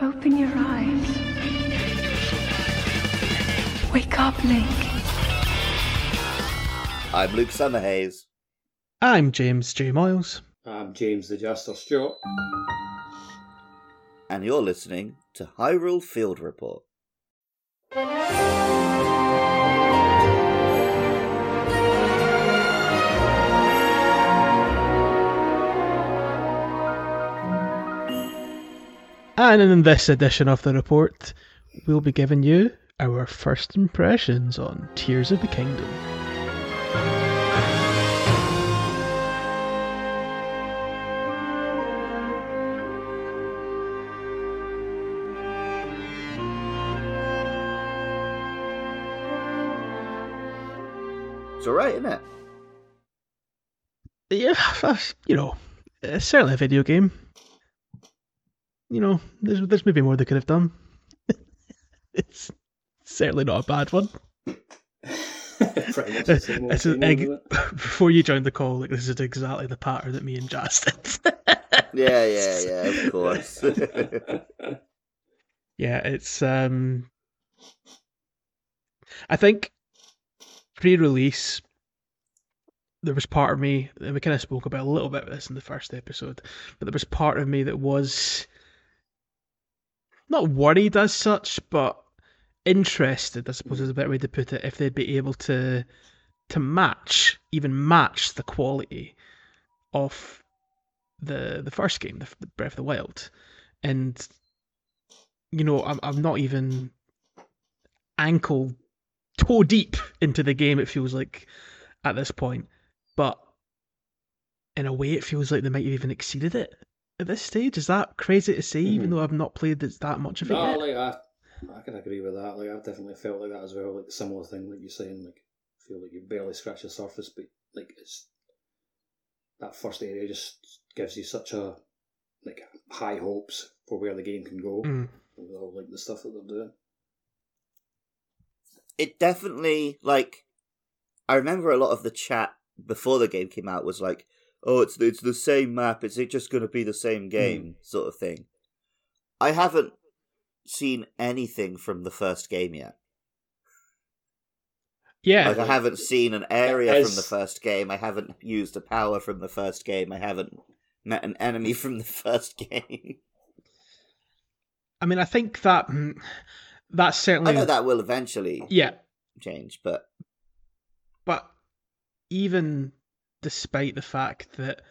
Open your eyes. Wake up, Link. I'm Luke Summerhaze. I'm James J. Miles. I'm James the Juster Stewart. and you're listening to Hyrule Field Report. And in this edition of the report, we'll be giving you our first impressions on Tears of the Kingdom. It's alright, isn't it? Yeah, you know, it's certainly a video game. You know, there's there's maybe more they could have done. it's certainly not a bad one. Pretty much the same old, It's a- egg- Before you joined the call, like this is exactly the pattern that me and Jas did. Yeah, yeah, yeah, of course. Yeah, it's um I think pre-release there was part of me and we kind of spoke about a little bit of this in the first episode, but there was part of me that was not worried as such, but interested, I suppose is a better way to put it, if they'd be able to to match, even match the quality of the the first game, the, the Breath of the Wild. And you know, I'm I'm not even ankle toe deep into the game. It feels like at this point, but in a way, it feels like they might have even exceeded it at this stage. Is that crazy to say? Even Mhm. though I've not played that much of it No, yet. like I, I can agree with that. Like I've definitely felt like that as well. Like similar thing, like you're saying. Like feel like you barely scratch the surface, but like it's that first area just gives you such a like high hopes for where the game can go. Mm. With all like the stuff that they're doing. it definitely, like, I remember a lot of the chat before the game came out was like, oh, it's, it's the same map, is it just going to be the same game, sort of thing. I haven't seen anything from the first game yet. Yeah, Like I haven't seen an area As- from the first game. I haven't used a power from the first game. I haven't met an enemy from the first game. I mean, I think that mm, that's I certainly know that will eventually yeah, change, but but even despite the fact that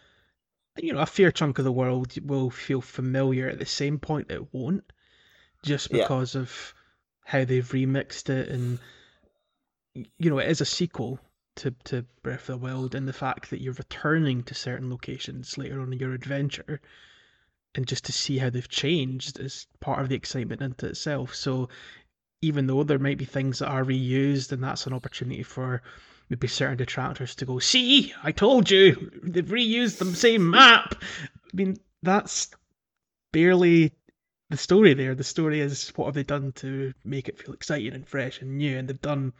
you know a fair chunk of the world will feel familiar at the same point it won't. Just Yeah. because of how they've remixed it and you know it is a sequel to to Breath of the Wild and the fact that you're returning to certain locations later on in your adventure. And just to see how they've changed is part of the excitement into itself. So even though there might be things that are reused and that's an opportunity for maybe certain detractors to go, see, I told you, they've reused the same map. I mean, that's barely the story there. The story is what have they done to make it feel exciting and fresh and new, and they've done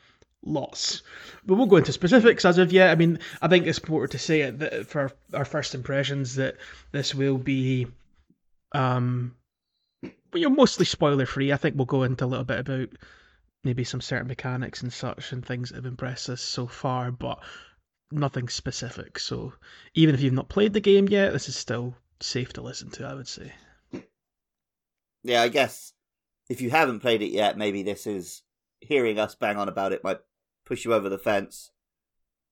lots. But We won't go into specifics as of yet. I mean, I think it's important to say it that for our first impressions that this will be um you're mostly spoiler free. I think we'll go into a little bit about maybe some certain mechanics and such and things that have impressed us so far, but nothing specific. So even if you've not played the game yet, this is still safe to listen to, I would say. yeah, I guess if you haven't played it yet, maybe this is hearing us bang on about it might push you over the fence.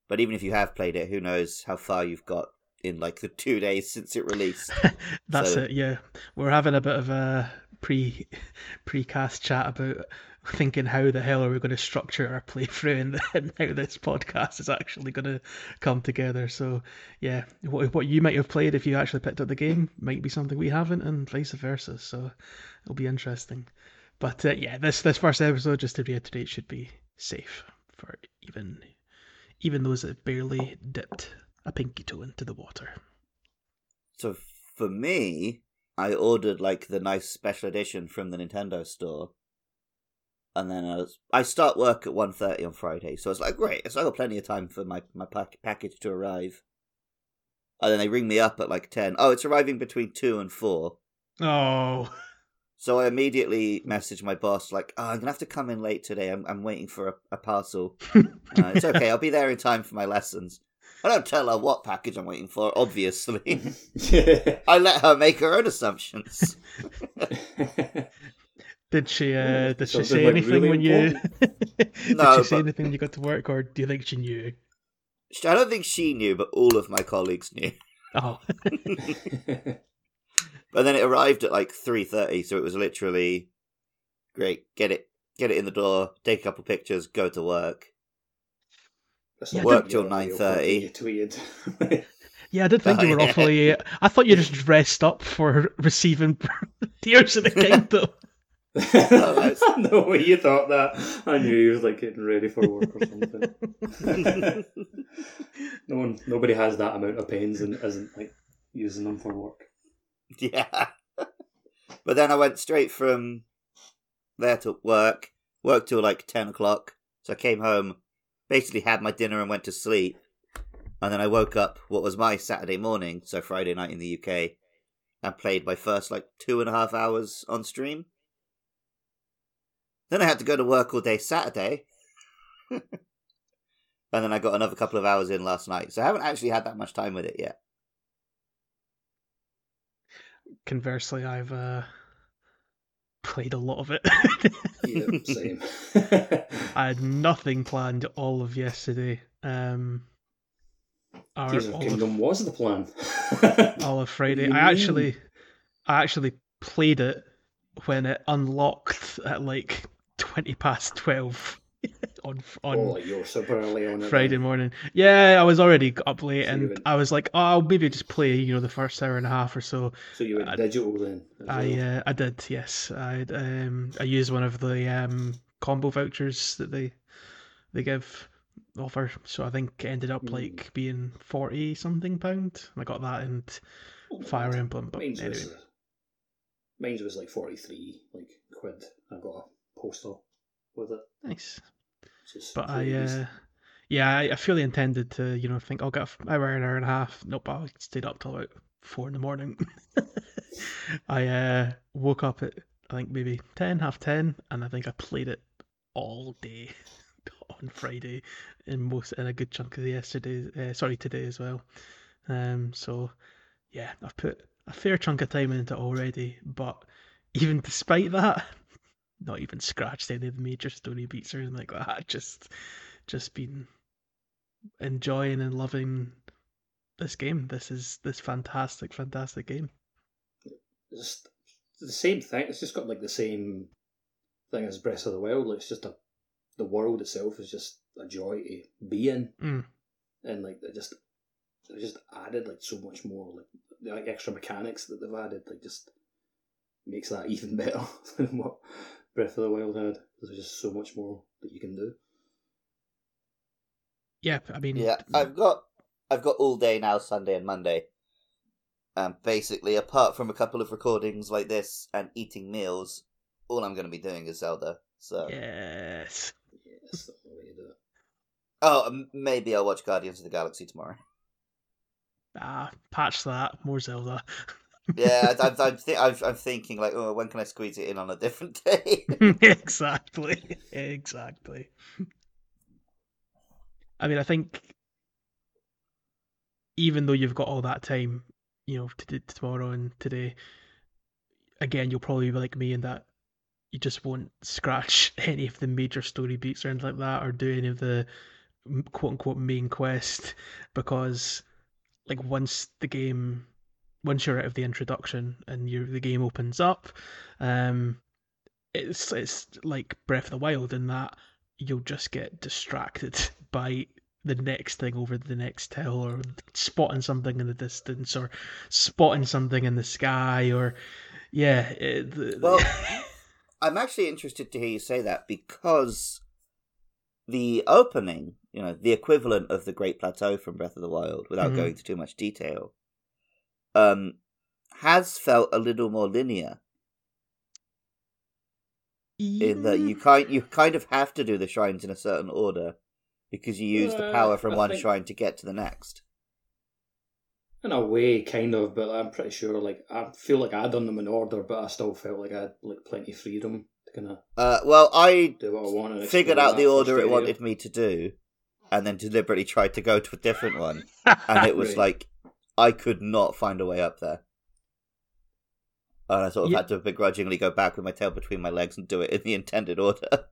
But even if you have played it, who knows how far you've got in like the two days since it released. That's So- it, yeah. We're having a bit of a pre precast chat about thinking how the hell are we going to structure our playthrough and, and how this podcast is actually going to come together. So yeah, what what you might have played if you actually picked up the game might be something we haven't, and vice versa. So it'll be interesting. But uh, yeah, this this first episode, just to reiterate, should be safe for even even those that barely dipped a pinky toe into the water. So for me, I ordered like the nice special edition from the Nintendo store. And then I was I start work at 1.30 on Friday, so I was like, great, so I got plenty of time for my, my pack, package to arrive. And then they ring me up at like 10. Oh, it's arriving between 2 and 4. Oh, So I immediately messaged my boss, like, oh, I'm gonna have to come in late today. I'm, I'm waiting for a, a parcel. uh, it's okay. I'll be there in time for my lessons. I don't tell her what package I'm waiting for. Obviously, I let her make her own assumptions. Did she? Uh, did she say like, anything really when you? did No, she say but- anything when you got to work, or do you think she knew? I don't think she knew, but all of my colleagues knew. Oh, But then it arrived at like three thirty, so it was literally great. Get it, get it in the door, take a couple pictures, go to work. Yeah, work till 9:30. You tweeted. yeah. I did think Oh, you were yeah. awfully. I thought you just dressed up for receiving Tears of the Kingdom. No way you thought that. I knew he was like getting ready for work or something. no one, nobody has that amount of pens and isn't like using them for work. Yeah. but then I went straight from there to work, worked till like 10 o'clock. So I came home, basically had my dinner and went to sleep. And then I woke up what was my Saturday morning, so Friday night in the UK, and played my first like two and a half hours on stream. Then I had to go to work all day Saturday. and then I got another couple of hours in last night. So I haven't actually had that much time with it yet. Conversely, I've uh, played a lot of it. Yeah, same. I had nothing planned all of yesterday. Um, or Tears of all of, Kingdom was the plan. all of Friday. I actually, I actually played it when it unlocked at like twenty past twelve on on oh, you were super early on. Friday morning. Yeah, I was already up late, So and went- I was like, oh, I'll maybe just play, you know, the first hour and a half or so. So you went I- digital then. I well. uh, I did, yes. I um I used one of the um combo vouchers that they they give offer. So I think it ended up Hmm. like being forty something pound. I got that and Oh, Fire. Emblem, but Mine's anyway. was, mine's was like forty three like quid. I got postal with it. nice. But I uh yeah, I, I fully intended to, you know, think I'll get an hour, an hour and a half. Nope, I stayed up till about four in the morning. I uh woke up at I think maybe ten, half ten, and I think I played it all day on Friday in most in a good chunk of the yesterday uh, sorry, today as well. Um so yeah, I've put a fair chunk of time into it already, but even despite that, not even scratched any of the major story beats or anything like that. Just just been enjoying and loving this game. This is this fantastic, fantastic game. It's just the same thing. It's just got like the same thing as Breath of the Wild. Like, it's just a the world itself is just a joy to be in, Mm. and like they just they just added like so much more like the like, extra mechanics that they've added. Like just makes that even better than what Breath of the Wild had. There's just so much more that you can do. Yeah, I mean, Yeah, I've got I've got all day now, Sunday and Monday. And basically, apart from a couple of recordings like this and eating meals, all I'm going to be doing is Zelda. So, yes. Yeah, that's the only way to do it. oh, maybe I'll watch Guardians of the Galaxy tomorrow. Ah, patch that. More Zelda. Yeah, I'm, I'm, I'm thinking like, oh, when can I squeeze it in on a different day? exactly. Exactly. I mean, I think even though you've got all that time, you know, to, to tomorrow and today, again, you'll probably be like me in that you just won't scratch any of the major story beats or anything like that, or do any of the quote unquote main quest because, like, once the game, once you're out of the introduction and you the game opens up, um, it's it's like Breath of the Wild in that you'll just get distracted by the next thing over the next hill or spotting something in the distance or spotting something in the sky or yeah it, the, Well, I'm actually interested to hear you say that because the opening, you know, the equivalent of the Great Plateau from Breath of the Wild, without Mhm. going into too much detail, um, has felt a little more linear in that you kind you kind of have to do the shrines in a certain order because you use the Uh, power from I one think- shrine to get to the next. In a way, kind of, but I'm pretty sure. Like I feel like I'd done them in order, but I still felt like I had like plenty of freedom to kind of Uh, well, I do what I figured out the order it wanted me to do, and then deliberately tried to go to a different one, and it was like I could not find a way up there. And I sort of Yeah. had to begrudgingly go back with my tail between my legs and do it in the intended order.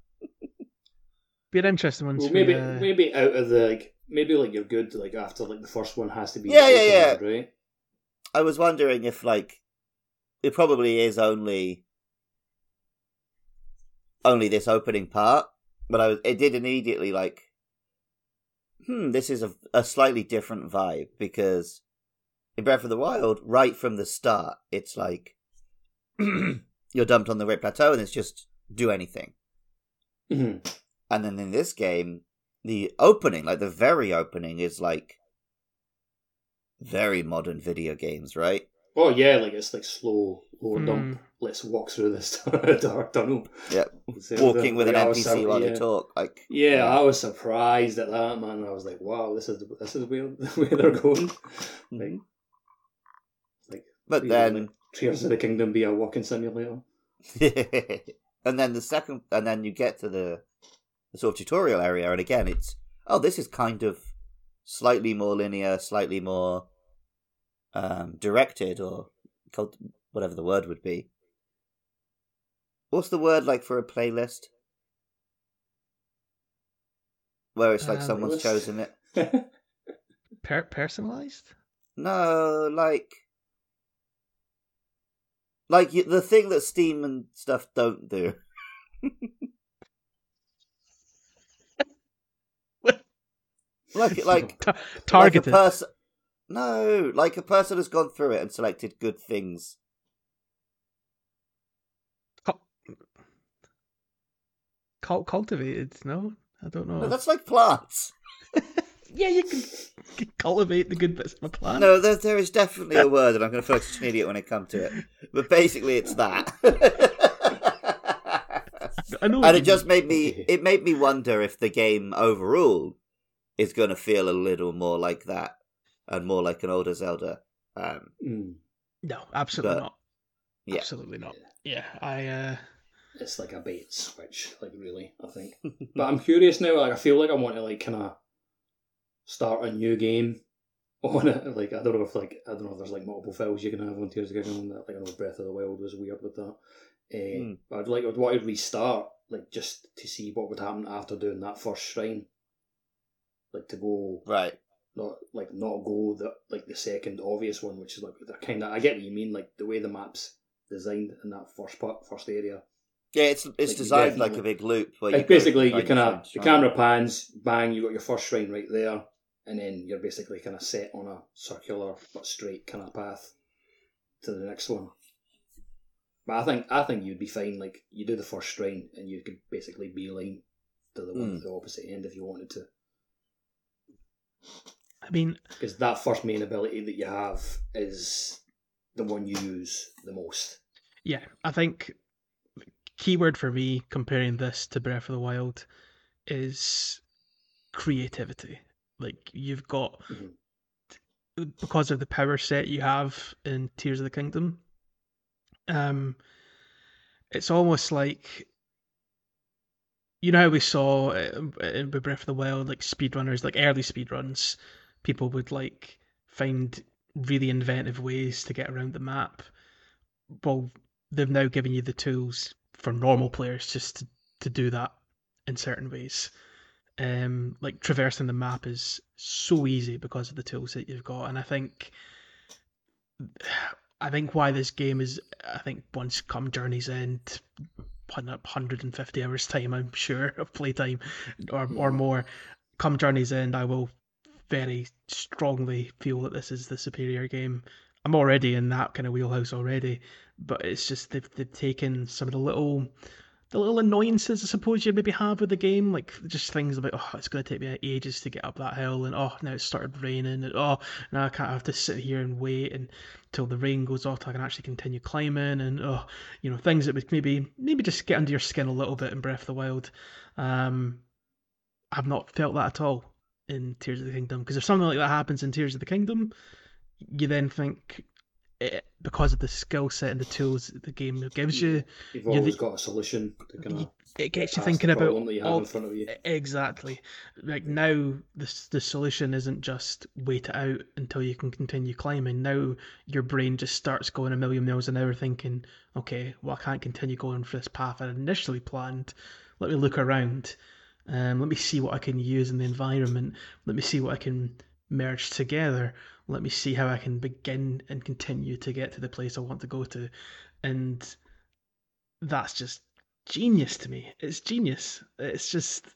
Be an interesting one. Well, maybe uh, maybe out of the like maybe like you're good like after like the first one has to be Yeah, yeah, yeah. world, right. I was wondering if like it probably is only only this opening part, but I was it did immediately like hmm, this is a a slightly different vibe because in Breath of the Wild, right from the start, it's like you're dumped on the Great Plateau and it's just do anything. hmm And then in this game, the opening, like the very opening, is like very modern video games, right? Oh yeah, like it's like slow lower Hmm. dump. Let's walk through this dark tunnel. Yep. So Walking with an like, I was NPC sur- while yeah. they talk, like Yeah, I was surprised at that man. I was like, "Wow, this is this is where where they're going." Like, like But then, like, Tears of the Kingdom be a walking simulator. and then the second, and then you get to the, the sort of tutorial area, and again, it's oh, this is kind of slightly more linear, slightly more um, directed, or cult- whatever the word would be. What's the word like for a playlist? Where it's like Uh, someone's playlist? chosen it. per- personalized. No, like, like the thing that Steam and stuff don't do. like, like, Ta- like a person. No, like a person has gone through it and selected good things. Cul- cultivated. No, I don't know. No, that's like plants. Yeah, you can, can cultivate the good bits of a plant. No, there, there is definitely a word, and I'm going to feel like such an idiot when I come to it. But basically, it's that. I know. and it just mean. made me it made me wonder if the game overall is going to feel a little more like that and more like an older Zelda. Um, Mm. no, absolutely but- not. yeah. Absolutely not. Yeah, I. uh It's like a bait switch, like really. I think. But I'm curious now. Like I feel like I want to like kind of start a new game on it. Like I don't know if like I don't know if there's like multiple files you can have on Tears of the Kingdom. That like I know Breath of the Wild was weird with that. Uh, Hmm. But I'd like I'd want to restart like just to see what would happen after doing that first shrine. Like to go right. not like not go the like the second obvious one, which is like they're kind of I get what you mean, like the way the maps designed in that first part, first area. Yeah, it's it's Like, designed like a big loop. Where Like you basically, you kind of the camera pans, bang, you got your first shrine right there, and then you're basically kind of set on a circular but straight kind of path to the next one. But I think I think you'd be fine. Like you do the first shrine, and you could basically beeline to the one Mm. at the opposite end if you wanted to, I mean, because that first main ability that you have is the one you use the most. yeah, I think keyword for me comparing this to Breath of the Wild is creativity. Like you've got Mhm. because of the power set you have in Tears of the Kingdom. Um, it's almost like you know how we saw uh, in Breath of the Wild, like speedrunners, like early speedruns, people would like find really inventive ways to get around the map. Well, they've now given you the tools for normal players just to, to do that in certain ways. Um, like traversing the map is so easy because of the tools that you've got, and I think, I think why this game is, I think once come Journey's End, putting up 150 hours time, I'm sure of playtime, or or more. Come Journey's End, I will very strongly feel that this is the superior game. I'm already in that kind of wheelhouse already, but it's just they've they've taken some of the little the little annoyances I suppose you maybe have with the game, like just things about oh it's gonna take me ages to get up that hill and oh now it's started raining and oh now I can't have to sit here and wait until the rain goes off till I can actually continue climbing and oh you know things that would maybe maybe just get under your skin a little bit in Breath of the Wild. Um, I've not felt that at all in Tears of the Kingdom because if something like that happens in Tears of the Kingdom, you then think it, because of the skill set and the tools that the game gives you, You've always the- got a solution you- it gets you thinking about that you have all in front of you. Exactly. Like now, the the solution isn't just wait it out until you can continue climbing. Now your brain just starts going a million miles an hour, thinking, "Okay, well, I can't continue going for this path I initially planned. Let me look around. Um, let me see what I can use in the environment. Let me see what I can merge together. Let me see how I can begin and continue to get to the place I want to go to." And that's just genius to me. It's genius. It's just.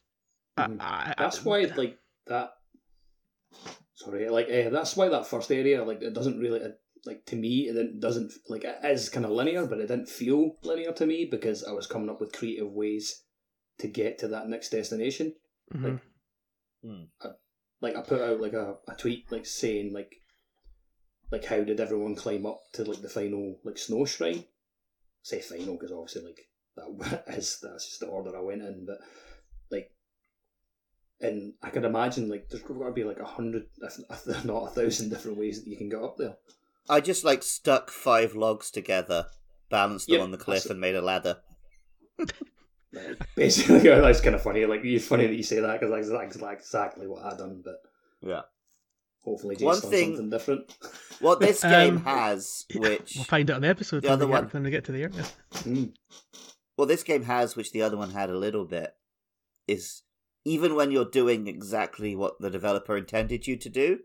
I- Mhm. I, I, That's why, like that. Sorry, like uh, that's why that first area, like it doesn't really, uh, like to me, it doesn't like it is kind of linear, but it didn't feel linear to me because I was coming up with creative ways to get to that next destination. Mhm. Like I put out like a, a tweet like saying like, like how did everyone climb up to like the final like snow shrine? say final because obviously like that is that's just the order I went in, but like, and I could imagine like there's got to be like a hundred, if, if not a thousand different ways that you can get up there. I just like stuck five logs together, balanced them Yep, on the cliff, and made a ladder. Like, basically, that's kind of funny. Like it's funny that you say that because that's like exactly what I done, but Yeah. hopefully One Jason thing- something different. What this Um, game has, which We'll find out on the episode The other we get, one- when we get to the area. Mm. what this game has, which the other one had a little bit, is even when you're doing exactly what the developer intended you to do,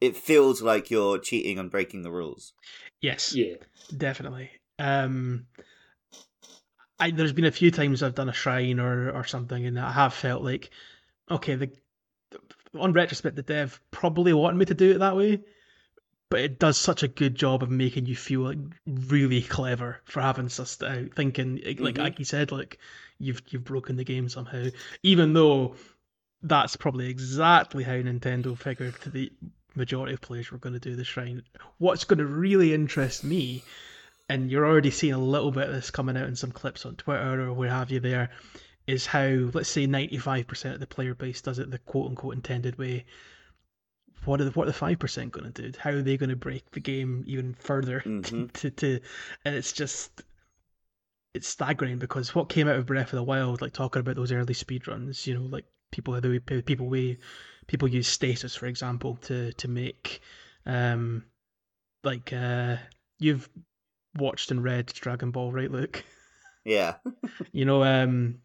it feels like you're cheating and breaking the rules. Yes, Yeah, definitely. Um, I there's been a few times I've done a shrine or or something, and I have felt like, okay, the on retrospect, the dev probably wanted me to do it that way, but it does such a good job of making you feel like really clever for having sussed out, thinking like Mhm. like you said, like you've you've broken the game somehow, even though that's probably exactly how Nintendo figured the majority of players were going to do the shrine. What's going to really interest me, and you're already seeing a little bit of this coming out in some clips on Twitter or where have you there, is how let's say 95% of the player base does it the quote unquote intended way. What are the, what are the five percent going to do? How are they going to break the game even further? Mhm. to, to and it's just it's staggering because what came out of Breath of the Wild, like talking about those early speedruns, you know, like people the way people we people use stasis for example to to make um like uh you've watched and read Dragon Ball, right, Luke? Yeah. You know, um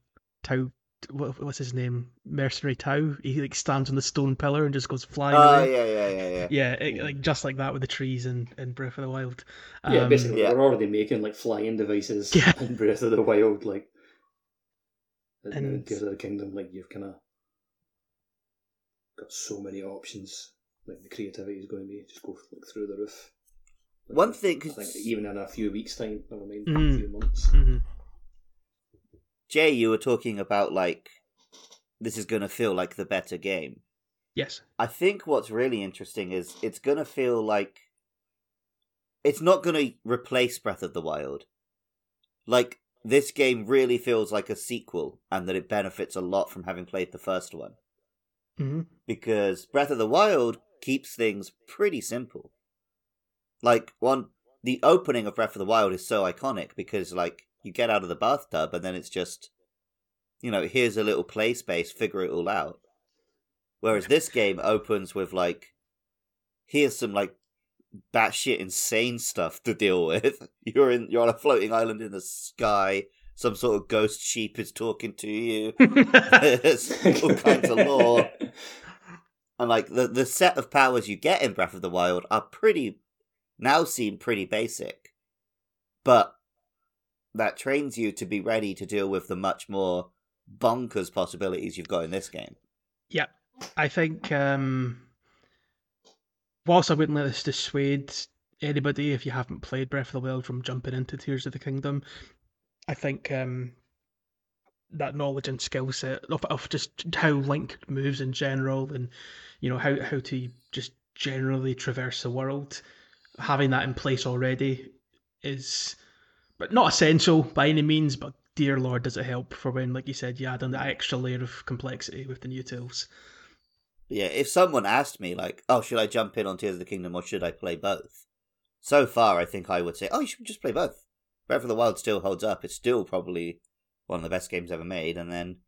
Tao what, what's his name? Mercenary Tao. He like stands on the stone pillar and just goes flying Oh away. yeah, yeah, yeah, yeah. Yeah, it, like just like that with the trees and, and Breath of the Wild. yeah. Um, basically, yeah. we're already making like flying devices Yeah. in Breath of the Wild, like. in- in And- Tears of the Kingdom, like you've kind of got so many options. Like the creativity is going to be just go like through the roof. Like, One thing, I think even in a few weeks' time, never mind Mm. a few months. hmm Jay, you were talking about like this is going to feel like the better game. Yes. I think what's really interesting is it's going to feel like it's not going to replace Breath of the Wild. Like this game really feels like a sequel and that it benefits a lot from having played the first one hmm because Breath of the Wild keeps things pretty simple. Like one the opening of Breath of the Wild is so iconic because like you get out of the bathtub and then it's just you know, here's a little play space, figure it all out. Whereas this game opens with like here's some like batshit insane stuff to deal with. You're in you're on a floating island in the sky, some sort of ghost sheep is talking to you. All kinds of lore. And like the the set of powers you get in Breath of the Wild are pretty now seem pretty basic. But that trains you to be ready to deal with the much more bonkers possibilities you've got in this game. Yeah, I think um, whilst I wouldn't let this dissuade anybody if you haven't played Breath of the Wild from jumping into Tears of the Kingdom, I think um, that knowledge and skill set of, of just how Link moves in general and you know how how to just generally traverse the world, having that in place already is, but not essential by any means, but. Dear Lord, does it help for when, like you said, you add on that extra layer of complexity with the new tools. Yeah, if someone asked me like, "Oh, should I jump in on Tears of the Kingdom or should I play both?" So far, I think I would say, "Oh, you should just play both." Breath of the Wild still holds up. It's still probably one of the best games ever made, and then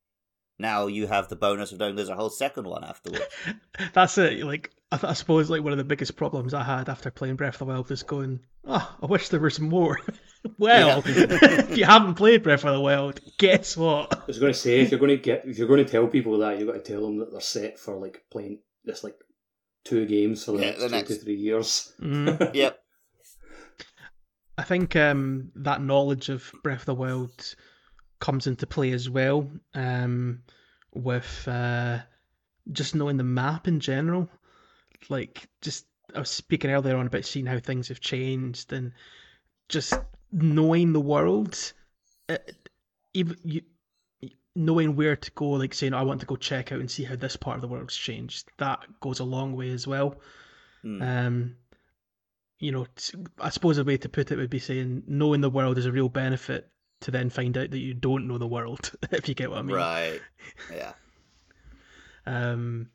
now you have the bonus of knowing there's a whole second one afterwards. That's it. Like I, I suppose like one of the biggest problems I had after playing Breath of the Wild was going, oh, I wish there was more. well, if you haven't played Breath of the Wild, guess what? I was going to say if you're going to get if you're going to tell people that you've got to tell them that they're set for like playing this like two games for the Yeah, next the two next- to three years. Mm. yep. I think um, that knowledge of Breath of the Wild comes into play as well um, with uh, just knowing the map in general. Like, just I was speaking earlier on about seeing how things have changed and just knowing the world, uh, even you knowing where to go. Like saying, I want to go check out and see how this part of the world's changed. That goes a long way as well. Mm. Um, you know, I suppose a way to put it would be saying knowing the world is a real benefit to then find out that you don't know the world, if you get what I mean. Right. Yeah. Um,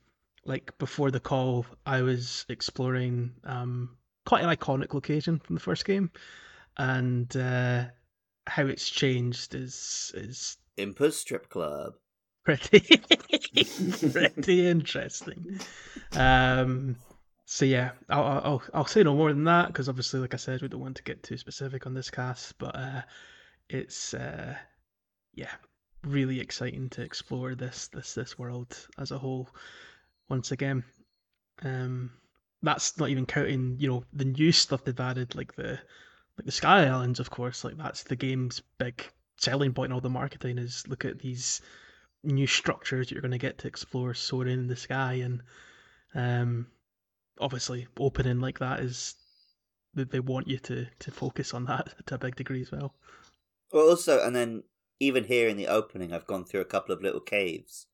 like before the call, I was exploring um, quite an iconic location from the first game, and uh, how it's changed is is Impa Strip Club. pretty pretty interesting. Um, so yeah, I'll, I'll I'll- I'll say no more than that because obviously, like I said, we don't want to get too specific on this cast, but uh, it's uh, yeah, really exciting to explore this this this world as a whole once again. Um, that's not even counting you know the new stuff they've added, like the like the Sky Islands, of course. Like that's the game's big selling point. and All the marketing is look at these new structures that you're going to get to explore soaring in the sky and um obviously opening like that is they, they want you to to focus on that to a big degree as well Well, also, and then even here in the opening, I've gone through a couple of little caves,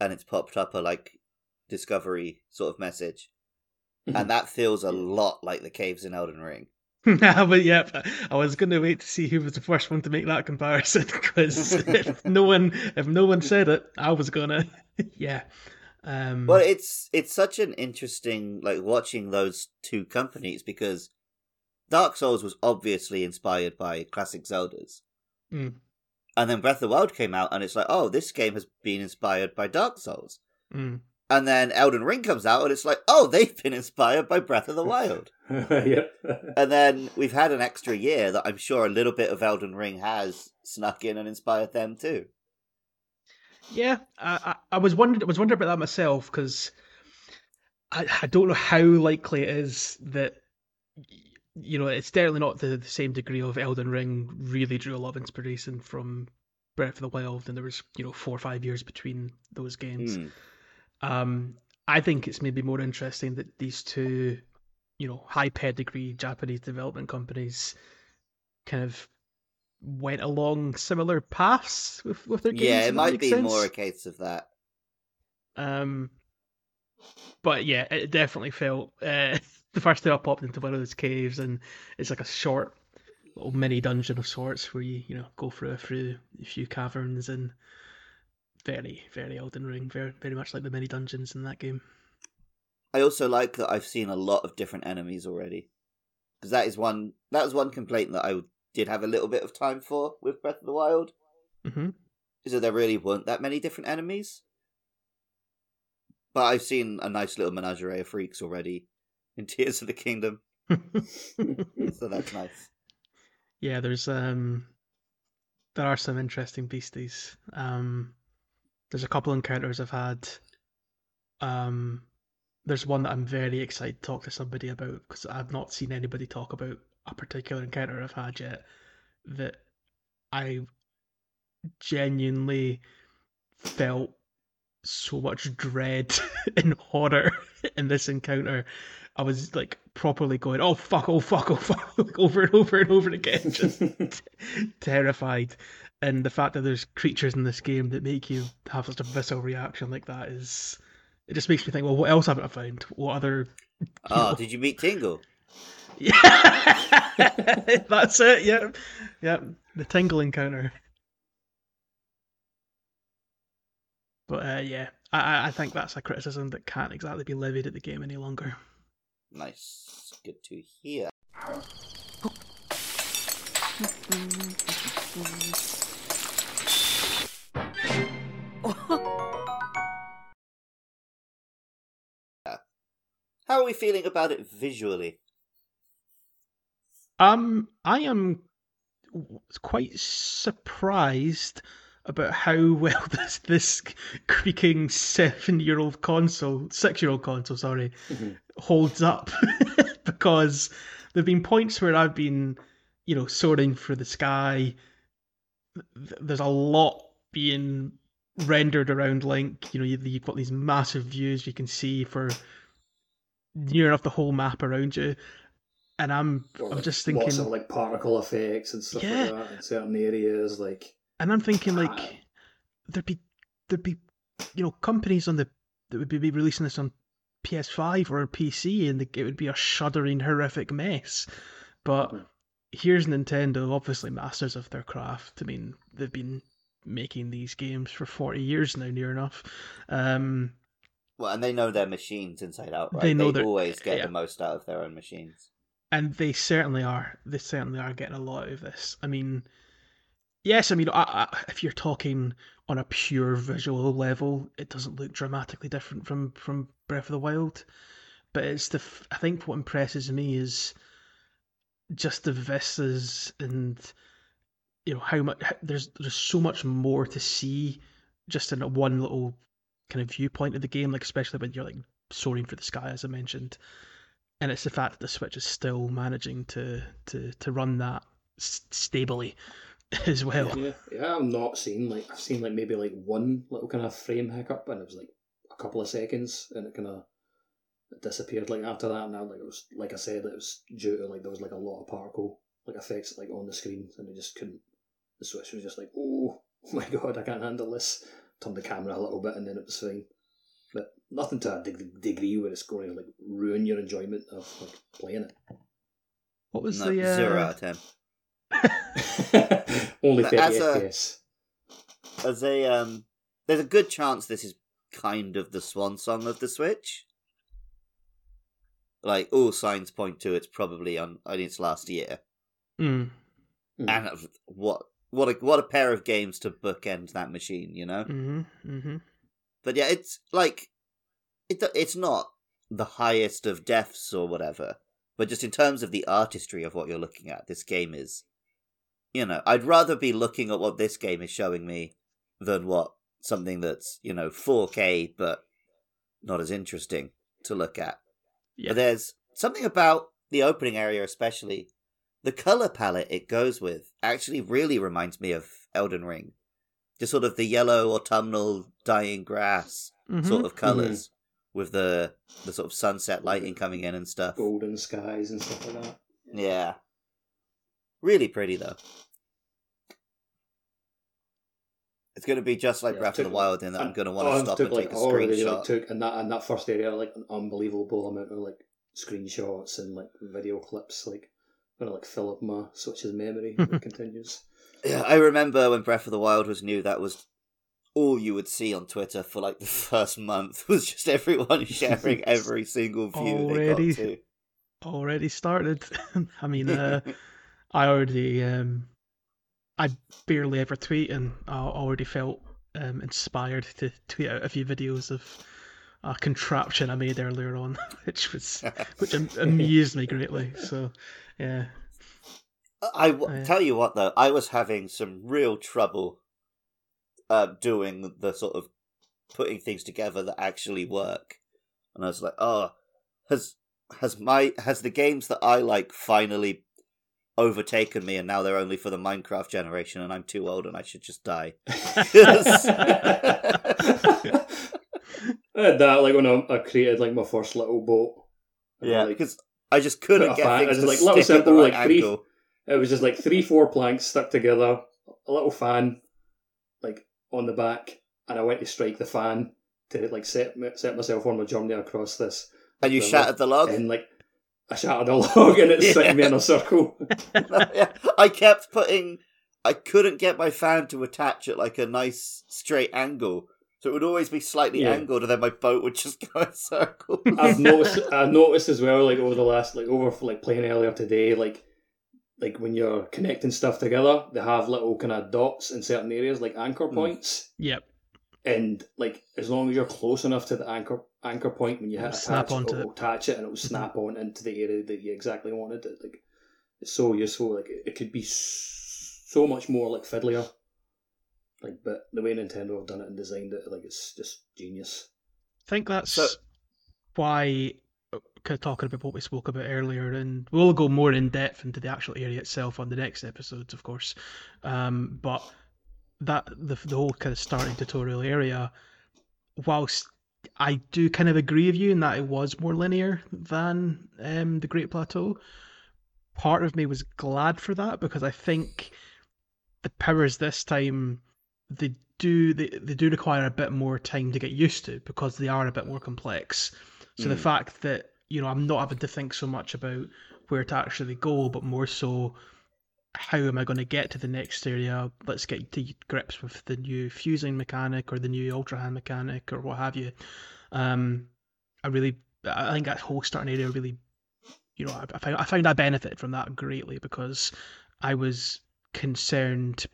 and it's popped up a like discovery sort of message, and that feels a lot like the caves in Elden Ring. but yeah i was going to wait to see who was the first one to make that comparison because if no one if no one said it i was gonna yeah. Um Well, it's it's such an interesting like watching those two companies because Dark Souls was obviously inspired by classic Zeldas, mm, and then Breath of the Wild came out, and it's like, oh, this game has been inspired by Dark Souls, mm. And then Elden Ring comes out, and it's like, oh, they've been inspired by Breath of the Wild. yep. And then we've had an extra year that I'm sure a little bit of Elden Ring has snuck in and inspired them too. Yeah, I, I, I was wondering. I was wondering about that myself because I, I don't know how likely it is that you know it's definitely not the, the same degree of Elden Ring really drew a lot of inspiration from Breath of the Wild, and there was you know four or five years between those games. Hmm. Um, I think it's maybe more interesting that these two, you know, high pedigree Japanese development companies kind of went along similar paths with, with their games. Yeah, it might be sense. more a case of that. Um, but yeah, it definitely felt uh, the first time I popped into one of those caves, and it's like a short little mini dungeon of sorts where you you know go through through a few caverns and very very Elden Ring, very very much like the mini dungeons in that game. I also like that I've seen a lot of different enemies already, because that is one that was one complaint that I did have a little bit of time for with Breath of the Wild, hmm is that there really weren't that many different enemies. But I've seen a nice little menagerie of freaks already in Tears of the Kingdom, so that's nice. yeah, there's um, there are some interesting beasties. Um, there's a couple encounters I've had. Um, there's one that I'm very excited to talk to somebody about because I've not seen anybody talk about a particular encounter I've had yet that I genuinely felt so much dread and horror in this encounter. I was like properly going, oh fuck, oh fuck, oh fuck, like, over and over and over again, just terrified. And the fact that there's creatures in this game that make you have such a visceral reaction like that is, it just makes me think, well, what else haven't I found? What other? Oh, did you meet Tingle? Yeah, that's it. Yep, yeah, the tingle encounter. But uh, yeah, I, I think that's a criticism that can't exactly be levied at the game any longer. Nice. Good to hear. How are we feeling about it visually? Um, I am quite surprised about how well this this creaking seven year old console, six year old console, sorry, Mhm. holds up. because there've been points where I've been, you know, soaring through the sky. There's a lot being rendered around Link. You know, you- you've got these massive views you can see for near enough the whole map around you. And I'm Or, I'm like, just lots thinking of like particle effects and stuff Yeah. like that in certain areas. Like, And I'm thinking Ah. like there'd be there'd be you know companies on the that would be releasing this on PS5 or PC, and it would be a shuddering, horrific mess. But Mhm. here's Nintendo, obviously masters of their craft. I mean, they've been making these games for 40 years now, near enough. Um, Well, and they know their machines inside out, right? They know their- always get yeah. the most out of their own machines. and they certainly are. They certainly are getting a lot out of this. I mean, yes, I mean, I, I, if you're talking on a pure visual level, it doesn't look dramatically different from from Breath of the Wild. But it's the I think what impresses me is just the vistas and you know how much there's there's so much more to see just in a one little kind of viewpoint of the game, like especially when you're like soaring through the sky, as I mentioned and it's the fact that the Switch is still managing to to to run that stably as well. yeah, yeah, I'm not seeing like I've seen like maybe like one little kind of frame hiccup, and it was like a couple of seconds, and it kind of disappeared like after that. Now like it was like I said, it was due to like there was like a lot of particle like effects like on the screen, and they just couldn't. The Switch was just like, oh my god, I can't handle this. Turned the camera a little bit, and then it was fine. But nothing to a deg- degree where it's going to like ruin your enjoyment of like playing it. What was No, the uh, Zero out of ten. it. Only But thirty as a- As a um, there's a good chance this is kind of the swan song of the Switch. Like all signs point to it's probably on in its last year, mm, Mm. and what what a what a pair of games to bookend that machine, you know. hmm hmm But yeah, it's like it. It's not the highest of deaths or whatever, but just in terms of the artistry of what you're looking at, this game is. You know, I'd rather be looking at what this game is showing me than what something that's you know 4K but not as interesting to look at. Yeah. But there's something about the opening area, especially the color palette it goes with, actually really reminds me of Elden Ring. Just sort of the yellow autumnal dying grass Mhm. sort of colors with the the sort of sunset lighting coming in and stuff. golden skies and stuff like that. Yeah. Really pretty though. It's going to be just like Yeah, Breath of the Wild in that I'm going to want Oh, to it stop took, and like, take a already, screenshot. Like, took in that in that first area like an unbelievable amount of like screenshots and like video clips. Like gonna like fill up my Switch's memory. if it continues. Yeah, I remember when Breath of the Wild was new, that was all you would see on Twitter for like the first month was just everyone sharing every single view Already? they got to. Already started. I mean, uh, I already um, I barely ever tweet, and I already felt um, inspired to tweet out a few videos of a contraption I made earlier on, which was which amused me greatly. So, yeah. I w- Yeah. tell you what though, I was having some real trouble uh, doing the sort of putting things together that actually work, and I was like, oh, has has my has the games that I like finally overtaken me, and now they're only for the Minecraft generation, and I'm too old and I should just die. I had that like when I, I created like my first little boat. Yeah, like, because I just couldn't get fan- things to like little stick simple, right like, three- angle. It was just like three, four planks stuck together, a little fan, like on the back, and I went to strike the fan to like set set myself on my journey across this. And you river. shattered the log. and like I shattered a log, and it set me in a circle. Yeah, I kept putting. I couldn't get my fan to attach at like a nice straight angle, So it would always be slightly Yeah. angled, and then my boat would just go in circles. I've noticed. I've noticed as well, like over the last, like over like playing earlier today, like like when you're connecting stuff together, they have little kind of dots in certain areas, like anchor Mm. points, Yep. and like as long as you're close enough to the anchor anchor point when you hit It'll attach, snap onto it'll attach it and it'll snap on into the area that you exactly wanted it. Like it's so useful. Like it, it could be so much more like fiddlier. Like, but the way Nintendo have done it and designed it, like it's just genius. I think that's So- why, uh, kind of talking about what we spoke about earlier, and we'll go more in depth into the actual area itself on the next episodes, of course. Um, but that the the whole kind of starting tutorial area, whilst I do kind of agree with you in that it was more linear than um, the Great Plateau. Part of me was glad for that because I think the powers this time they do they, they do require a bit more time to get used to because they are a bit more complex. So the Mm. fact that you know I'm not having to think so much about where to actually go, but more so how am I going to get to the next area? Let's get to grips with the new fusing mechanic or the new ultra hand mechanic or what have you. Um, I really, I think that whole starting area really, you know, I, I found I found I benefited from that greatly because I was concerned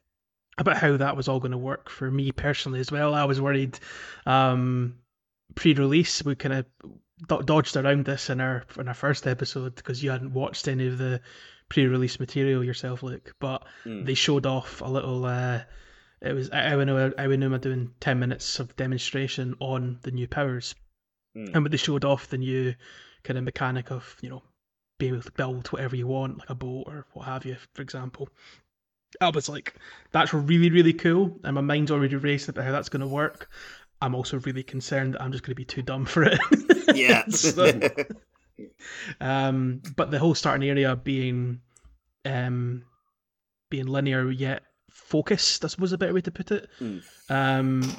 about how that was all going to work for me personally as well. I was worried. Um, pre-release, we kind of do- dodged around this in our in our first episode because you hadn't watched any of the pre-release material yourself, Luke. But Mm. they showed off a little. Uh, it was Aonuma doing ten minutes of demonstration on the new powers, Mm. and they showed off the new kind of mechanic of you know being able to build whatever you want, like a boat or what have you, for example. I was like, that's really, really cool. And my mind's already racing about how that's going to work. I'm also really concerned that I'm just going to be too dumb for it. yeah. So- um, but the whole starting area being um, being linear yet focused, I suppose, is a better way to put it. Mm. Um,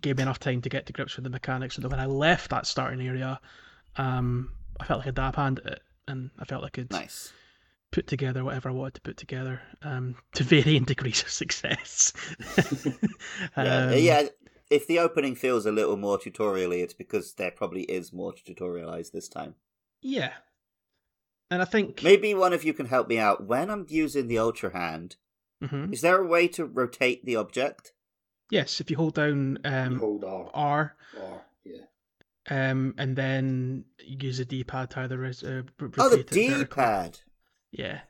gave me enough time to get to grips with the mechanics, so that when I left that starting area, um, I felt like a dab hand at it, and I felt like I could nice. Put together whatever I wanted to put together um, to varying degrees of success. Yeah, Um, yeah. If the opening feels a little more tutorially, it's because there probably is more to tutorialize this time. yeah. And I think Maybe one of you can help me out. When I'm using the Ultra Hand, Mhm. is there a way to rotate the object? yes, if you hold down You um, hold R, R R, yeah. um, and then use the D-pad to either res- uh, r- Oh, the rotate it vertically. D-pad. Yeah,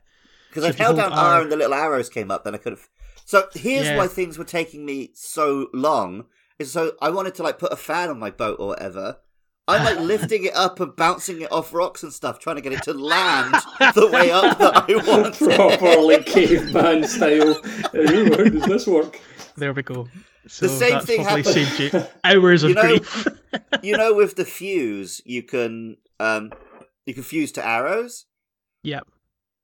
Because So I if held down R R- and the little arrows came up, then I could have. So here's Yeah. why things were taking me so long. Is so I wanted to like put a fan on my boat or whatever. I'm like lifting it up and bouncing it off rocks and stuff, trying to get it to land the way up that I want. Proper like caveman style. Hey, How does this work? there we go. So the same thing probably happened- hours of You know- grief. you know, with the fuse, you can um, you can fuse to arrows. yep.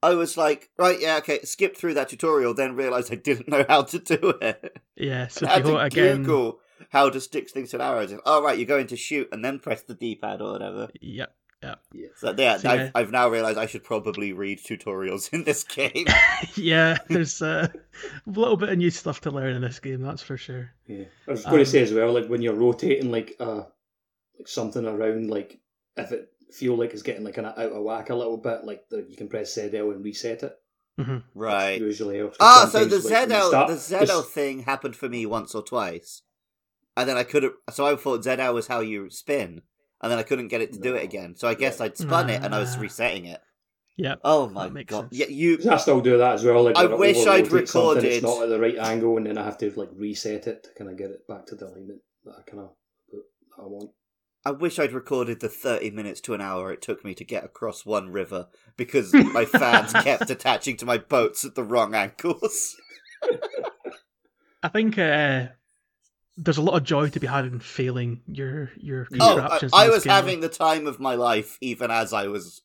I was like, right, yeah, okay, skip through that tutorial, then realised I didn't know how to do it. Yeah. So I if had to again. Google how to stick things to arrows. And, oh, right, you're going to shoot and then press the D-pad or whatever. Yep. Yeah. So yeah, So, I've, yeah. I've now realised I should probably read tutorials in this game. yeah. There's uh, a little bit of new stuff to learn in this game. That's for sure. Yeah. I was going Um, to say as well, like when you're rotating like uh like something around, like if it feel like it's getting like an out of whack a little bit, like the, you can press ZL and reset it. hmm right. Usually helps. Ah, so the Sometimes, like, ZL start- the ZL just- thing happened for me once or twice, and then I couldn't. So I thought ZL was how you spin, and then I couldn't get it to do it again. So I guess I'd spun it and I was resetting it. Yep. Oh my god! sense. Yeah, you. 'Cause I still do that as well. Like I wish I'd overrotate something, recorded- It's not at the right angle, and then I have to like reset it to kind of get it back to the alignment that I kind of I want. I wish I'd recorded the 30 minutes to an hour it took me to get across one river because my fans kept attaching to my boats at the wrong angles. I think uh, there's a lot of joy to be had in failing your your contraptions. Oh, I. I was game, having the time of my life even as I was.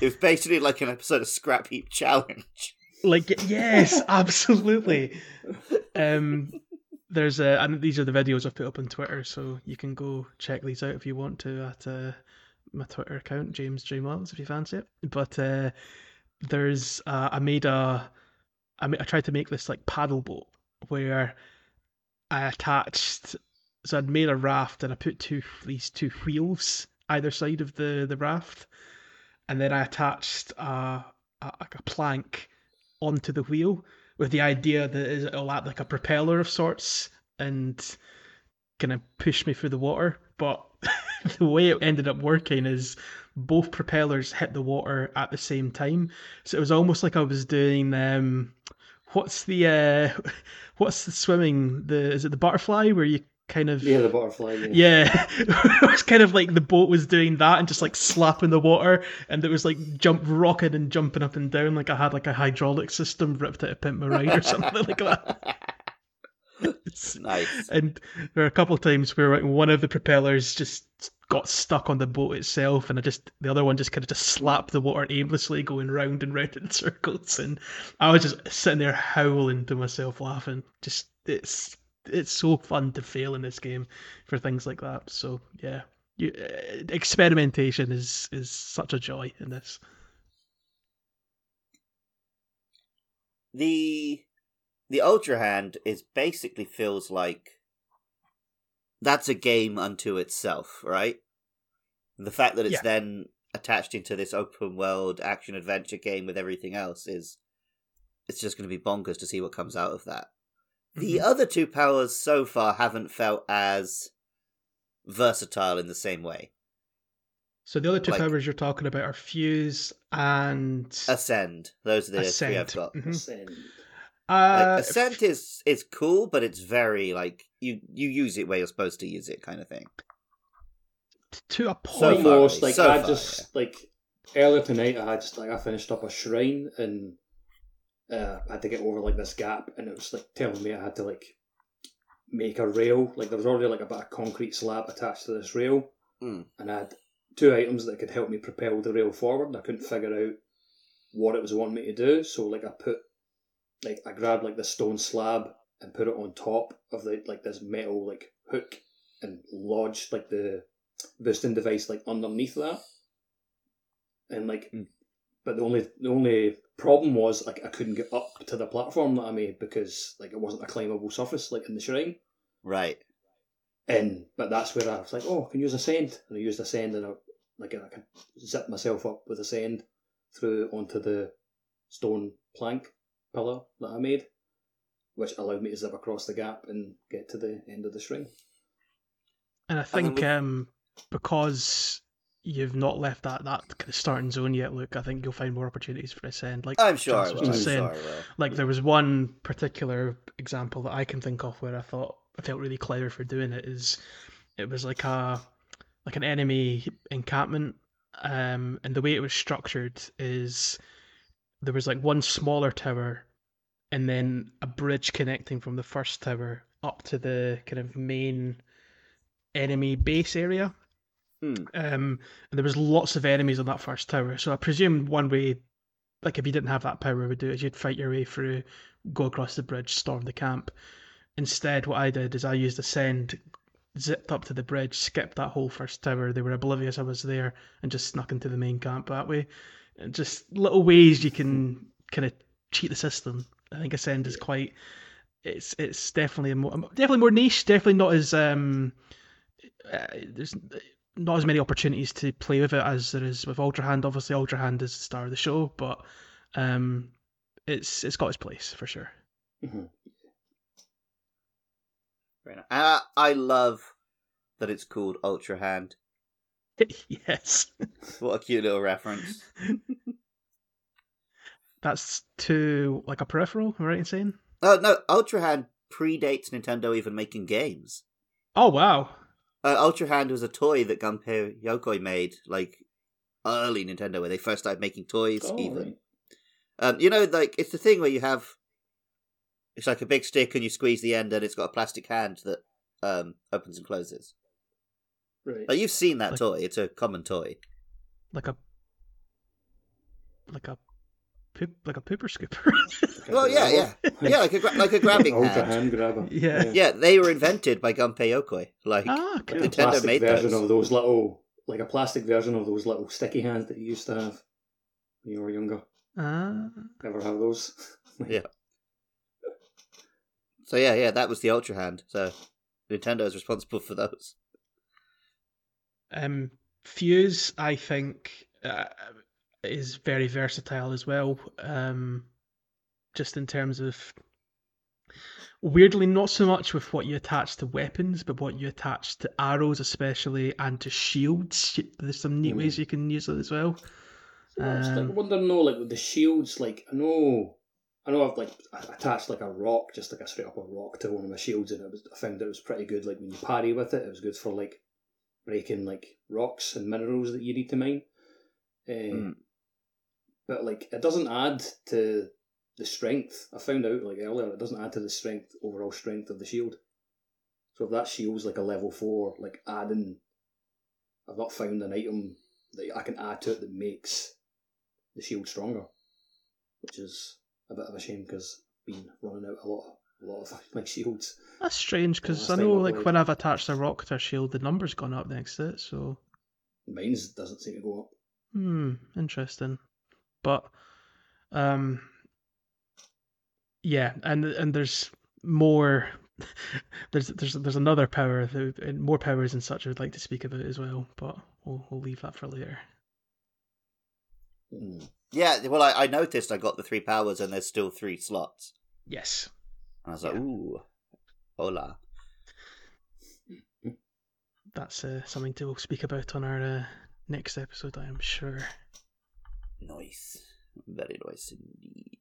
It was basically like an episode of Scrap Heap Challenge. like yes, absolutely. Um, there's uh, and these are the videos I've put up on Twitter, so you can go check these out if you want to at uh, my Twitter account, James J. If you fancy it. But uh, there's uh, I made a I, ma- I tried to make this like paddle boat where I attached so I'd made a raft and I put two these two wheels either side of the the raft, and then I attached a a, a plank onto the wheel with the idea that it'll act like a propeller of sorts and kind of push me through the water. But the way it ended up working is both propellers hit the water at the same time. So it was almost like I was doing um what's the uh what's the swimming the is it the butterfly where you kind of Yeah, the butterfly. Yeah. yeah, it was kind of like the boat was doing that and just like slapping the water, and it was like jump rocking and jumping up and down like I had like a hydraulic system ripped out of Pimp My Ride or something like that. It's- nice. and there were a couple of times where like, one of the propellers just got stuck on the boat itself, and I just the other one just kind of just slapped the water aimlessly, going round and round in circles, and I was just sitting there howling to myself, laughing. Just it's it's so fun to fail in this game for things like that. So yeah, you, uh, experimentation is is such a joy in this. the the ultra hand is basically feels like that's a game unto itself right the fact that it's Yeah. then attached into this open world action adventure game with everything else is it's just going to be bonkers to see what comes out of that the Mhm. other two powers so far haven't felt as versatile in the same way So the other two Like- powers you're talking about are fuse and ascend those are the three i've ascend. got Mhm. Send. Uh, like, ascent is is cool but it's very like you you use it where you're supposed to use it kind of thing to a So point. far, Almost like so I far, just like earlier tonight. I had just like I finished up a shrine and uh, I had to get over like this gap, and it was like telling me I had to like make a rail. Like there was already like a bit of concrete slab attached to this rail, Mm. and I had two items that could help me propel the rail forward. And I couldn't figure out what it was wanting me to do, so like I put like I grabbed like the stone slab and put it on top of the like this metal like hook and lodged like the boosting device like underneath that. And like Mm. but the only the only problem was like I couldn't get up to the platform that I made because like it wasn't a climbable surface like in the shrine. right And but that's where I was like, oh, I can use ascend. And I used ascend and I like I could zip myself up with ascend through onto the stone plank pillar that I made, which allowed me to zip across the gap and get to the end of the shrine. And I And then think um, because you've not left that that kind of starting zone yet, Luke, I think you'll find more opportunities for ascend. Like i'm sure was just saying, sure like there was one particular example that I can think of where I thought I felt really clever for doing it. Is it was like a like an enemy encampment, um, and the way it was structured is there was like one smaller tower, and then a bridge connecting from the first tower up to the kind of main enemy base area. Hmm. Um, and there was lots of enemies on that first tower. So I presume one way, like if you didn't have that power, would do is you'd fight your way through, go across the bridge, storm the camp. Instead, what I did is I used ascend, zipped up to the bridge, skipped that whole first tower. They were oblivious I was there, and just snuck into the main camp that way. And just little ways you can kind of cheat the system. I think ascend is quite. It's it's definitely more, definitely more niche. Definitely not as um. Uh, there's not as many opportunities to play with it as there is with Ultra Hand. Obviously, Ultra Hand is the star of the show, but um, it's it's got its place for sure. Mhm. Very I, I love that it's called ultra hand yes, what a cute little reference that's to like a peripheral. Right Insane. oh no ultra hand predates nintendo even making games Oh wow! Uh, ultra hand was a toy that gunpei yokoi made like early nintendo where they first started making toys Oh, even right. Um, you know, like it's the thing where you have it's like a big stick and you squeeze the end and it's got a plastic hand that um opens and closes. Right. Like you've seen that Like- toy; it's a common toy. Like a like a poop like a pooper skipper. Well, yeah, yeah, yeah, like a gra- like a grabbing Ultra hand. hand grabber. Yeah. Yeah, they were invented by Gunpei Yokoi. Like, ah, Like cool. a Nintendo plastic made version those. of those little, like a plastic version of those little sticky hands that you used to have when you were younger. Ah, Ever have those? Yeah. so yeah, yeah, that was the Ultra Hand. So Nintendo is responsible for those. Um, Fuse, I think, uh, is very versatile as well. Um, just in terms of weirdly, not so much with what you attach to weapons, but what you attach to arrows, especially, and to shields. There's some neat Mm. ways you can use it as well. I was like, Um, no, like with the shields, like I know, I know I've like attached like a rock, just like a straight up a rock to one of my shields, and it was I found it was pretty good. Like when you parry with it, it was good for like breaking like rocks and minerals that you need to mine. Uh, Mm. But like it doesn't add to the strength. I found out like earlier, it doesn't add to the strength overall strength of the shield. So if that shield's like a level four, like adding, I've not found an item that I can add to it that makes the shield stronger, which is a bit of a shame because been running out a lot, a lot of my shields. That's strange because I know, like, played. when I've attached a rock to a shield, the number's gone up next to it. So, Mine's doesn't seem to go up. hmm, interesting. But, um, yeah, and and there's more. There's there's there's another power, that- more powers and such I would like to speak about as well, but we'll we'll leave that for later. Mm. Yeah, well, I, I noticed I got the three powers and there's still three slots. Yes. And I was like, Yeah. ooh, hola. That's uh, something to speak about on our uh, next episode, I am sure. Nice. Very nice indeed.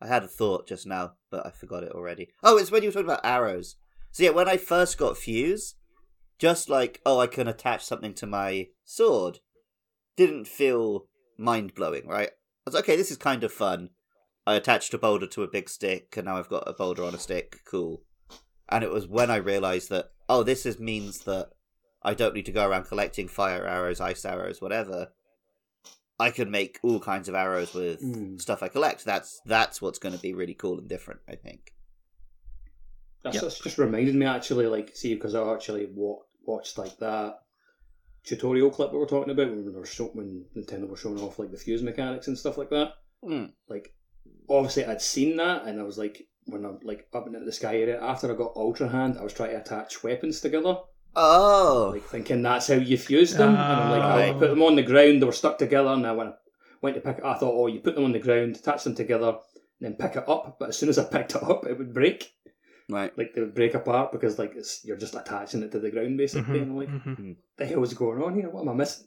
I had a thought just now, but I forgot it already. Oh, it's when you were talking about arrows. So yeah, when I first got Fuse, just like, oh, I can attach something to my sword, didn't feel mind blowing, right? I was like, okay, this is kind of fun. I attached a boulder to a big stick, and now I've got a boulder on a stick. Cool. And it was when I realized that, oh, this is means that I don't need to go around collecting fire arrows, ice arrows, whatever. I could make all kinds of arrows with Mm. stuff I collect. That's that's what's going to be really cool and different, I think. That's, Yep. that's just reminded me actually, like, see, because I actually wa- watched like that tutorial clip we were talking about when, they were show- when Nintendo were showing off like the fuse mechanics and stuff like that. Mm. Like, obviously, I'd seen that, and I was like, when I'm like up into the sky area, after I got Ultra Hand, I was trying to attach weapons together, Oh, like thinking that's how you fuse them. and I'm like, Ah. oh, I put them on the ground, they were stuck together, and I went, went to pick it. I thought, oh, you put them on the ground, attach them together, and then pick it up. But as soon as I picked it up, it would break. right. like they would break apart because like it's you're just attaching it to the ground basically. Mhm, And I'm like, mhm. the hell is going on here? What am I missing?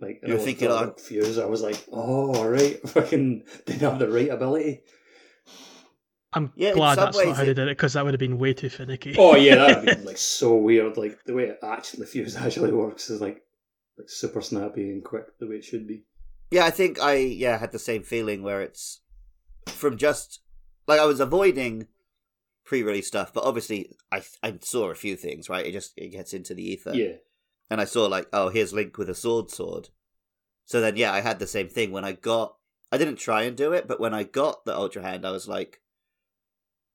Like and You're I was thinking, got, oh- like, fuse. I was like, oh, all right, fucking didn't have the right ability. I'm Yeah, glad some that's not how they did it because that would have been way too finicky. Oh yeah, that'd have been like so weird. Like the way it actually fuse actually works is like like super snappy and quick the way it should be. Yeah, I think I yeah had the same feeling where it's from just like I was avoiding pre-release stuff, but obviously I I saw a few things. Right, it just it gets into the ether. Yeah. and I saw like, oh, here's Link with a sword sword. So then, yeah, I had the same thing when I got. I didn't try and do it, but when I got the Ultra Hand, I was like,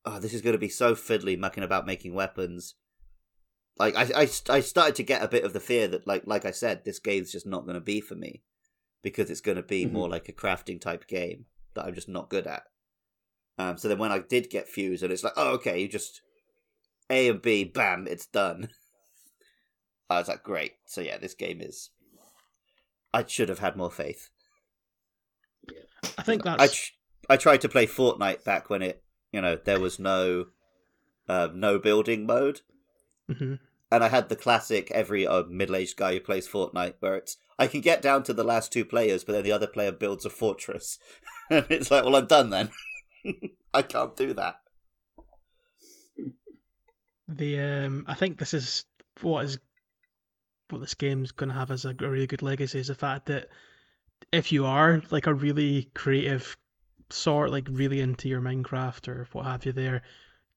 oh, this is going to be so fiddly, mucking about making weapons. Like, I, I, I started to get a bit of the fear that, like, like I said, this game's just not going to be for me because it's going to be Mhm. more like a crafting type game that I'm just not good at. Um, so then when I did get Fuse, and it's like, oh, okay, you just A and B, bam, it's done. I was like, great. So yeah, this game is. I should have had more faith. I think that's I tr- I tried to play Fortnite back when it, you know, there was no, uh, no building mode, Mhm. and I had the classic every uh, middle-aged guy who plays Fortnite where it's I can get down to the last two players, but then the other player builds a fortress, and it's like, well, I'm done then. I can't do that. the um. I think this is what is what this game's going to have as a, a really good legacy is the fact that if you are like a really creative sort, like really into your Minecraft or what have you, there,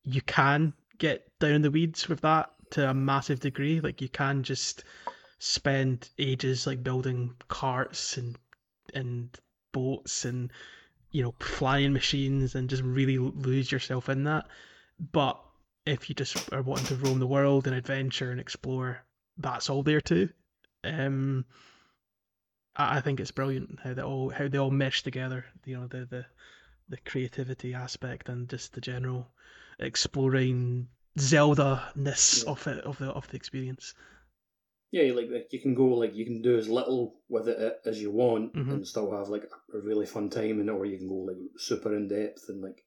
you can get down the weeds with that to a massive degree. Like you can just spend ages like building carts and and boats and you know flying machines and just really lose yourself in that. But if you just are wanting to roam the world and adventure and explore, that's all there too. Um, I, think it's brilliant how they all how they all mesh together. You know the the the creativity aspect and just the general exploring Zelda ness Yeah. of it of the of the experience. Yeah, you like you can go like you can do as little with it as you want Mhm. and still have like a really fun time it, or you can go like super in depth and like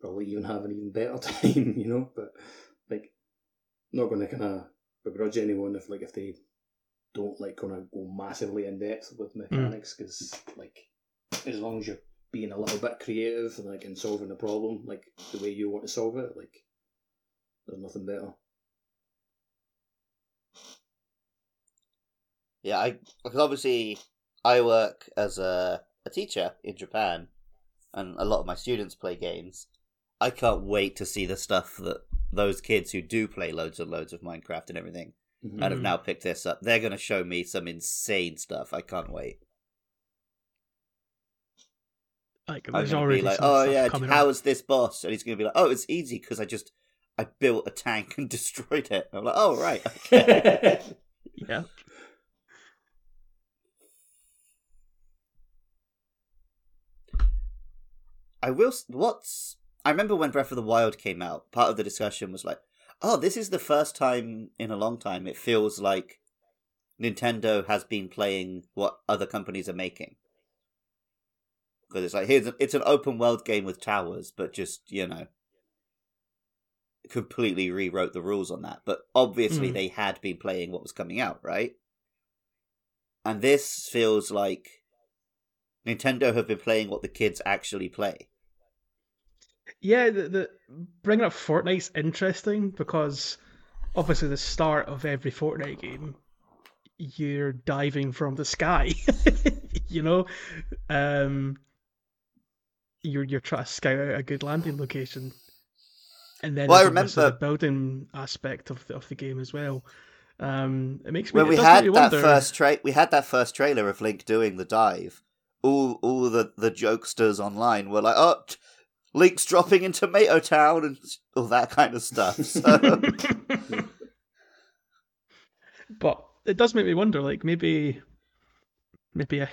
probably even have an even better time, you know. But like, not going to kind of begrudge anyone if like if they don't like kind of go massively in depth with hmm. mechanics because like as long as you're being a little bit creative and like in solving the problem like the way you want to solve it, like there's nothing better. Yeah, I because obviously I work as a a teacher in Japan, and a lot of my students play games. I can't wait to see the stuff that those kids who do play loads and loads of Minecraft and everything Mhm. and have Mhm. now picked this up. They're going to show me some insane stuff. I can't wait. Like I'm already be like, oh yeah, how is this boss? And he's going to be like, oh, it's easy because I just I built a tank and destroyed it. I'm like, oh right, okay. Yeah. I will. What's I remember when Breath of the Wild came out. Part of the discussion was like, "Oh, this is the first time in a long time it feels like Nintendo has been playing what other companies are making." Because it's like here's a, it's an open world game with towers, but just you know, completely rewrote the rules on that. But obviously, Mm. they had been playing what was coming out, right? And this feels like Nintendo have been playing what the kids actually play. Yeah, the, the bringing up Fortnite's interesting because obviously the start of every Fortnite game, you're diving from the sky. you know, um, you're you're trying to scout out a good landing location, and then Well, I there's remember- the building aspect of the, of the game as well. Um, it makes me. it we had that wonder- first tra- we had that first trailer of Link doing the dive. All all the the jokesters online were like, "Oh, t- Link's dropping in Tomato Town and all that kind of stuff." So, but it does make me wonder, like maybe, maybe, I,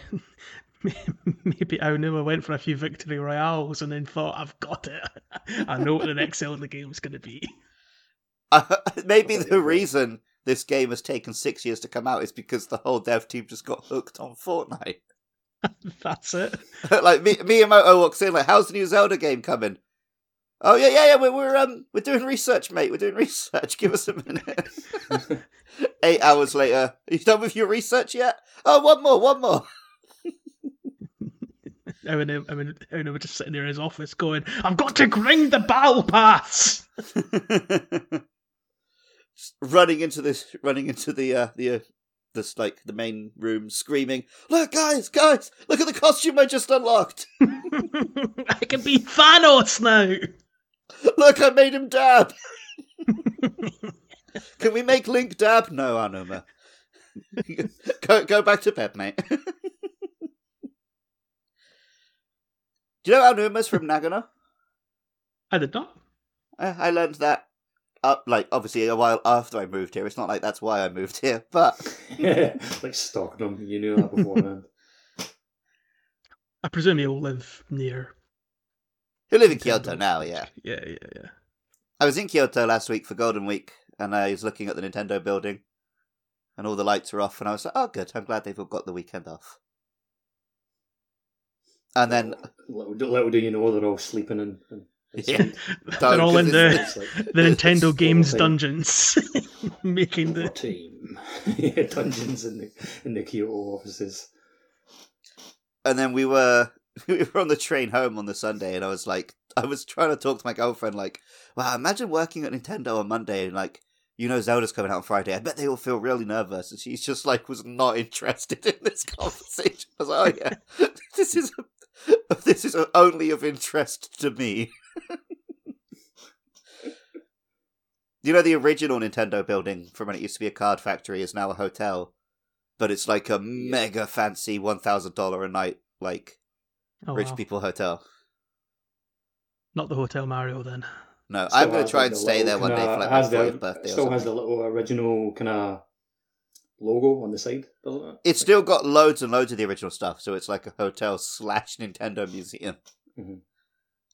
maybe Aonuma went for a few victory royales and then thought, "I've got it. I know what the next Zelda is going to be." Uh, maybe the reason this game has taken six years to come out is because the whole dev team just got hooked on Fortnite. That's it. like Mi- Miyamoto walks in, like, "How's the new Zelda game coming?" Oh yeah, yeah, yeah. We're, we're um we're doing research, mate. We're doing research. Give us a minute. Eight hours later, are you done with your research yet? Oh, one more, one more. Aonuma, I mean, Aonuma just sitting there in his office going, "I've got to grind the battle pass." Running into this, running into the uh, the uh, this like the main room, screaming, "Look, guys, guys! Look at the costume I just unlocked! I can be Thanos now. Look, I made him dab. Can we make Link dab? No, Aonuma. go go back to bed, mate. Do you know Aonuma's from Nagano? I did not. I, I learned that up like obviously a while after I moved here. It's not like that's why I moved here, but like stalking them. You knew that beforehand. I presume you'll live near. you live in Nintendo. Kyoto now. Yeah, Yeah, yeah, yeah. I was in Kyoto last week for Golden Week, and I was looking at the Nintendo building, and all the lights were off, and I was like, "Oh, good! I'm glad they've all got the weekend off." And then little, do- little do you know they're all sleeping in. in, in Yeah. They're all in the like the Nintendo games all dungeons, making the the team. yeah, dungeons in the in the Kyoto offices. and then we were we were on the train home on the Sunday, and I was like, I was trying to talk to my girlfriend, like, wow, imagine working at Nintendo on Monday and like, you know, Zelda's coming out on Friday. I bet they all feel really nervous, and she's just like, was not interested in this conversation. I was like, oh yeah, this is this is only of interest to me. You know, the original Nintendo building from when it used to be a card factory is now a hotel, but it's like a mega fancy one thousand dollar a night like oh, rich wow. people hotel. Not the Hotel Mario then. No, Still I'm going to try like, and stay there one day for like my has the- 40th birthday. Or Still has the little original kind of logo on the side, doesn't it? It's still got loads and loads of the original stuff, so it's like a hotel slash Nintendo museum. Mhm.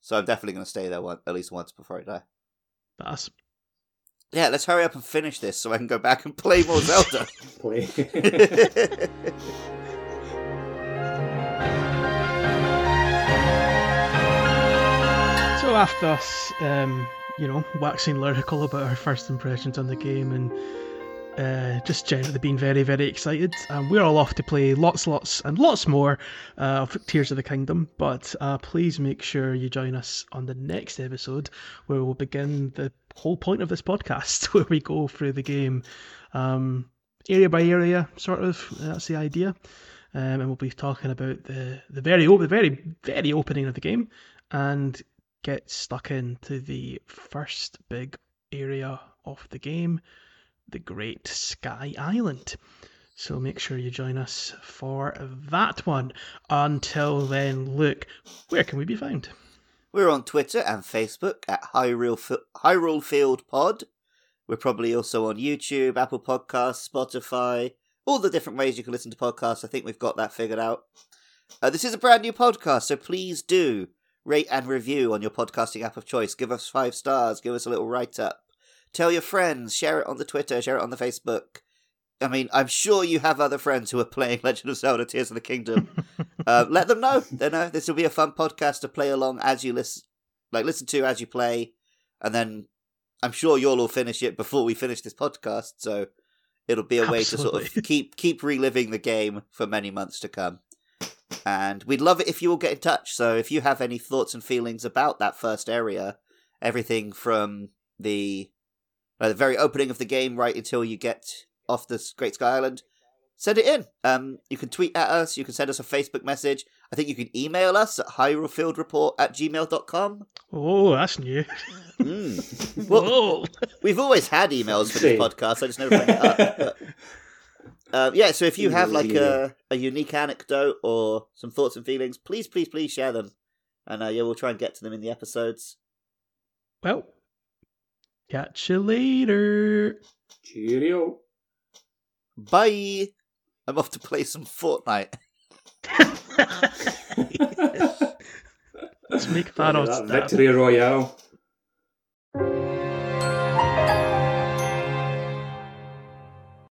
So I'm definitely going to stay there one, at least once before I die. That's Yeah, let's hurry up and finish this so I can go back and play more Zelda. Play. So after us, um, you know, waxing lyrical about our first impressions on the game and uh, just generally being very, very excited, um, we're all off to play lots, lots, and lots more uh, of Tears of the Kingdom. But uh, please make sure you join us on the next episode where we'll begin the whole point of this podcast, where we go through the game um, area by area, sort of. That's the idea. Um, and we'll be talking about the the very o- the very very opening of the game and get stuck into the first big area of the game, the Great Sky Island. So make sure you join us for that one. Until then, Luke, where can we be found? We're on Twitter and Facebook at Hyrule, Hyrule Field Pod. We're probably also on YouTube, Apple Podcasts, Spotify, all the different ways you can listen to podcasts. I think we've got that figured out. Uh, this is a brand new podcast, so please do rate and review on your podcasting app of choice. Give us five stars, give us a little write up. Tell your friends, share it on the Twitter, share it on the Facebook. I mean, I'm sure you have other friends who are playing Legend of Zelda Tears of the Kingdom. uh, let them know. They know this will be a fun podcast to play along as you listen, like listen to as you play, and then I'm sure you'll all finish it before we finish this podcast. So it'll be a way to sort of keep keep reliving the game for many months to come. And we'd love it if you all get in touch. So if you have any thoughts and feelings about that first area, everything from the the very opening of the game right until you get off this Great Sky Island, send it in. Um, you can tweet at us, you can send us a Facebook message. I think you can email us at hyrulefieldreport at gmail.com. Oh, that's new. Mm. Well, Whoa. we've always had emails for this See. podcast, I just never bring it up. But, uh, yeah, so if you have like a, a unique anecdote or some thoughts and feelings, please, please, please share them. And uh, yeah, we'll try and get to them in the episodes. Well, catch you later. Cheerio. Bye! I'm off to play some Fortnite. Let's make That Thanos. Victory Royale.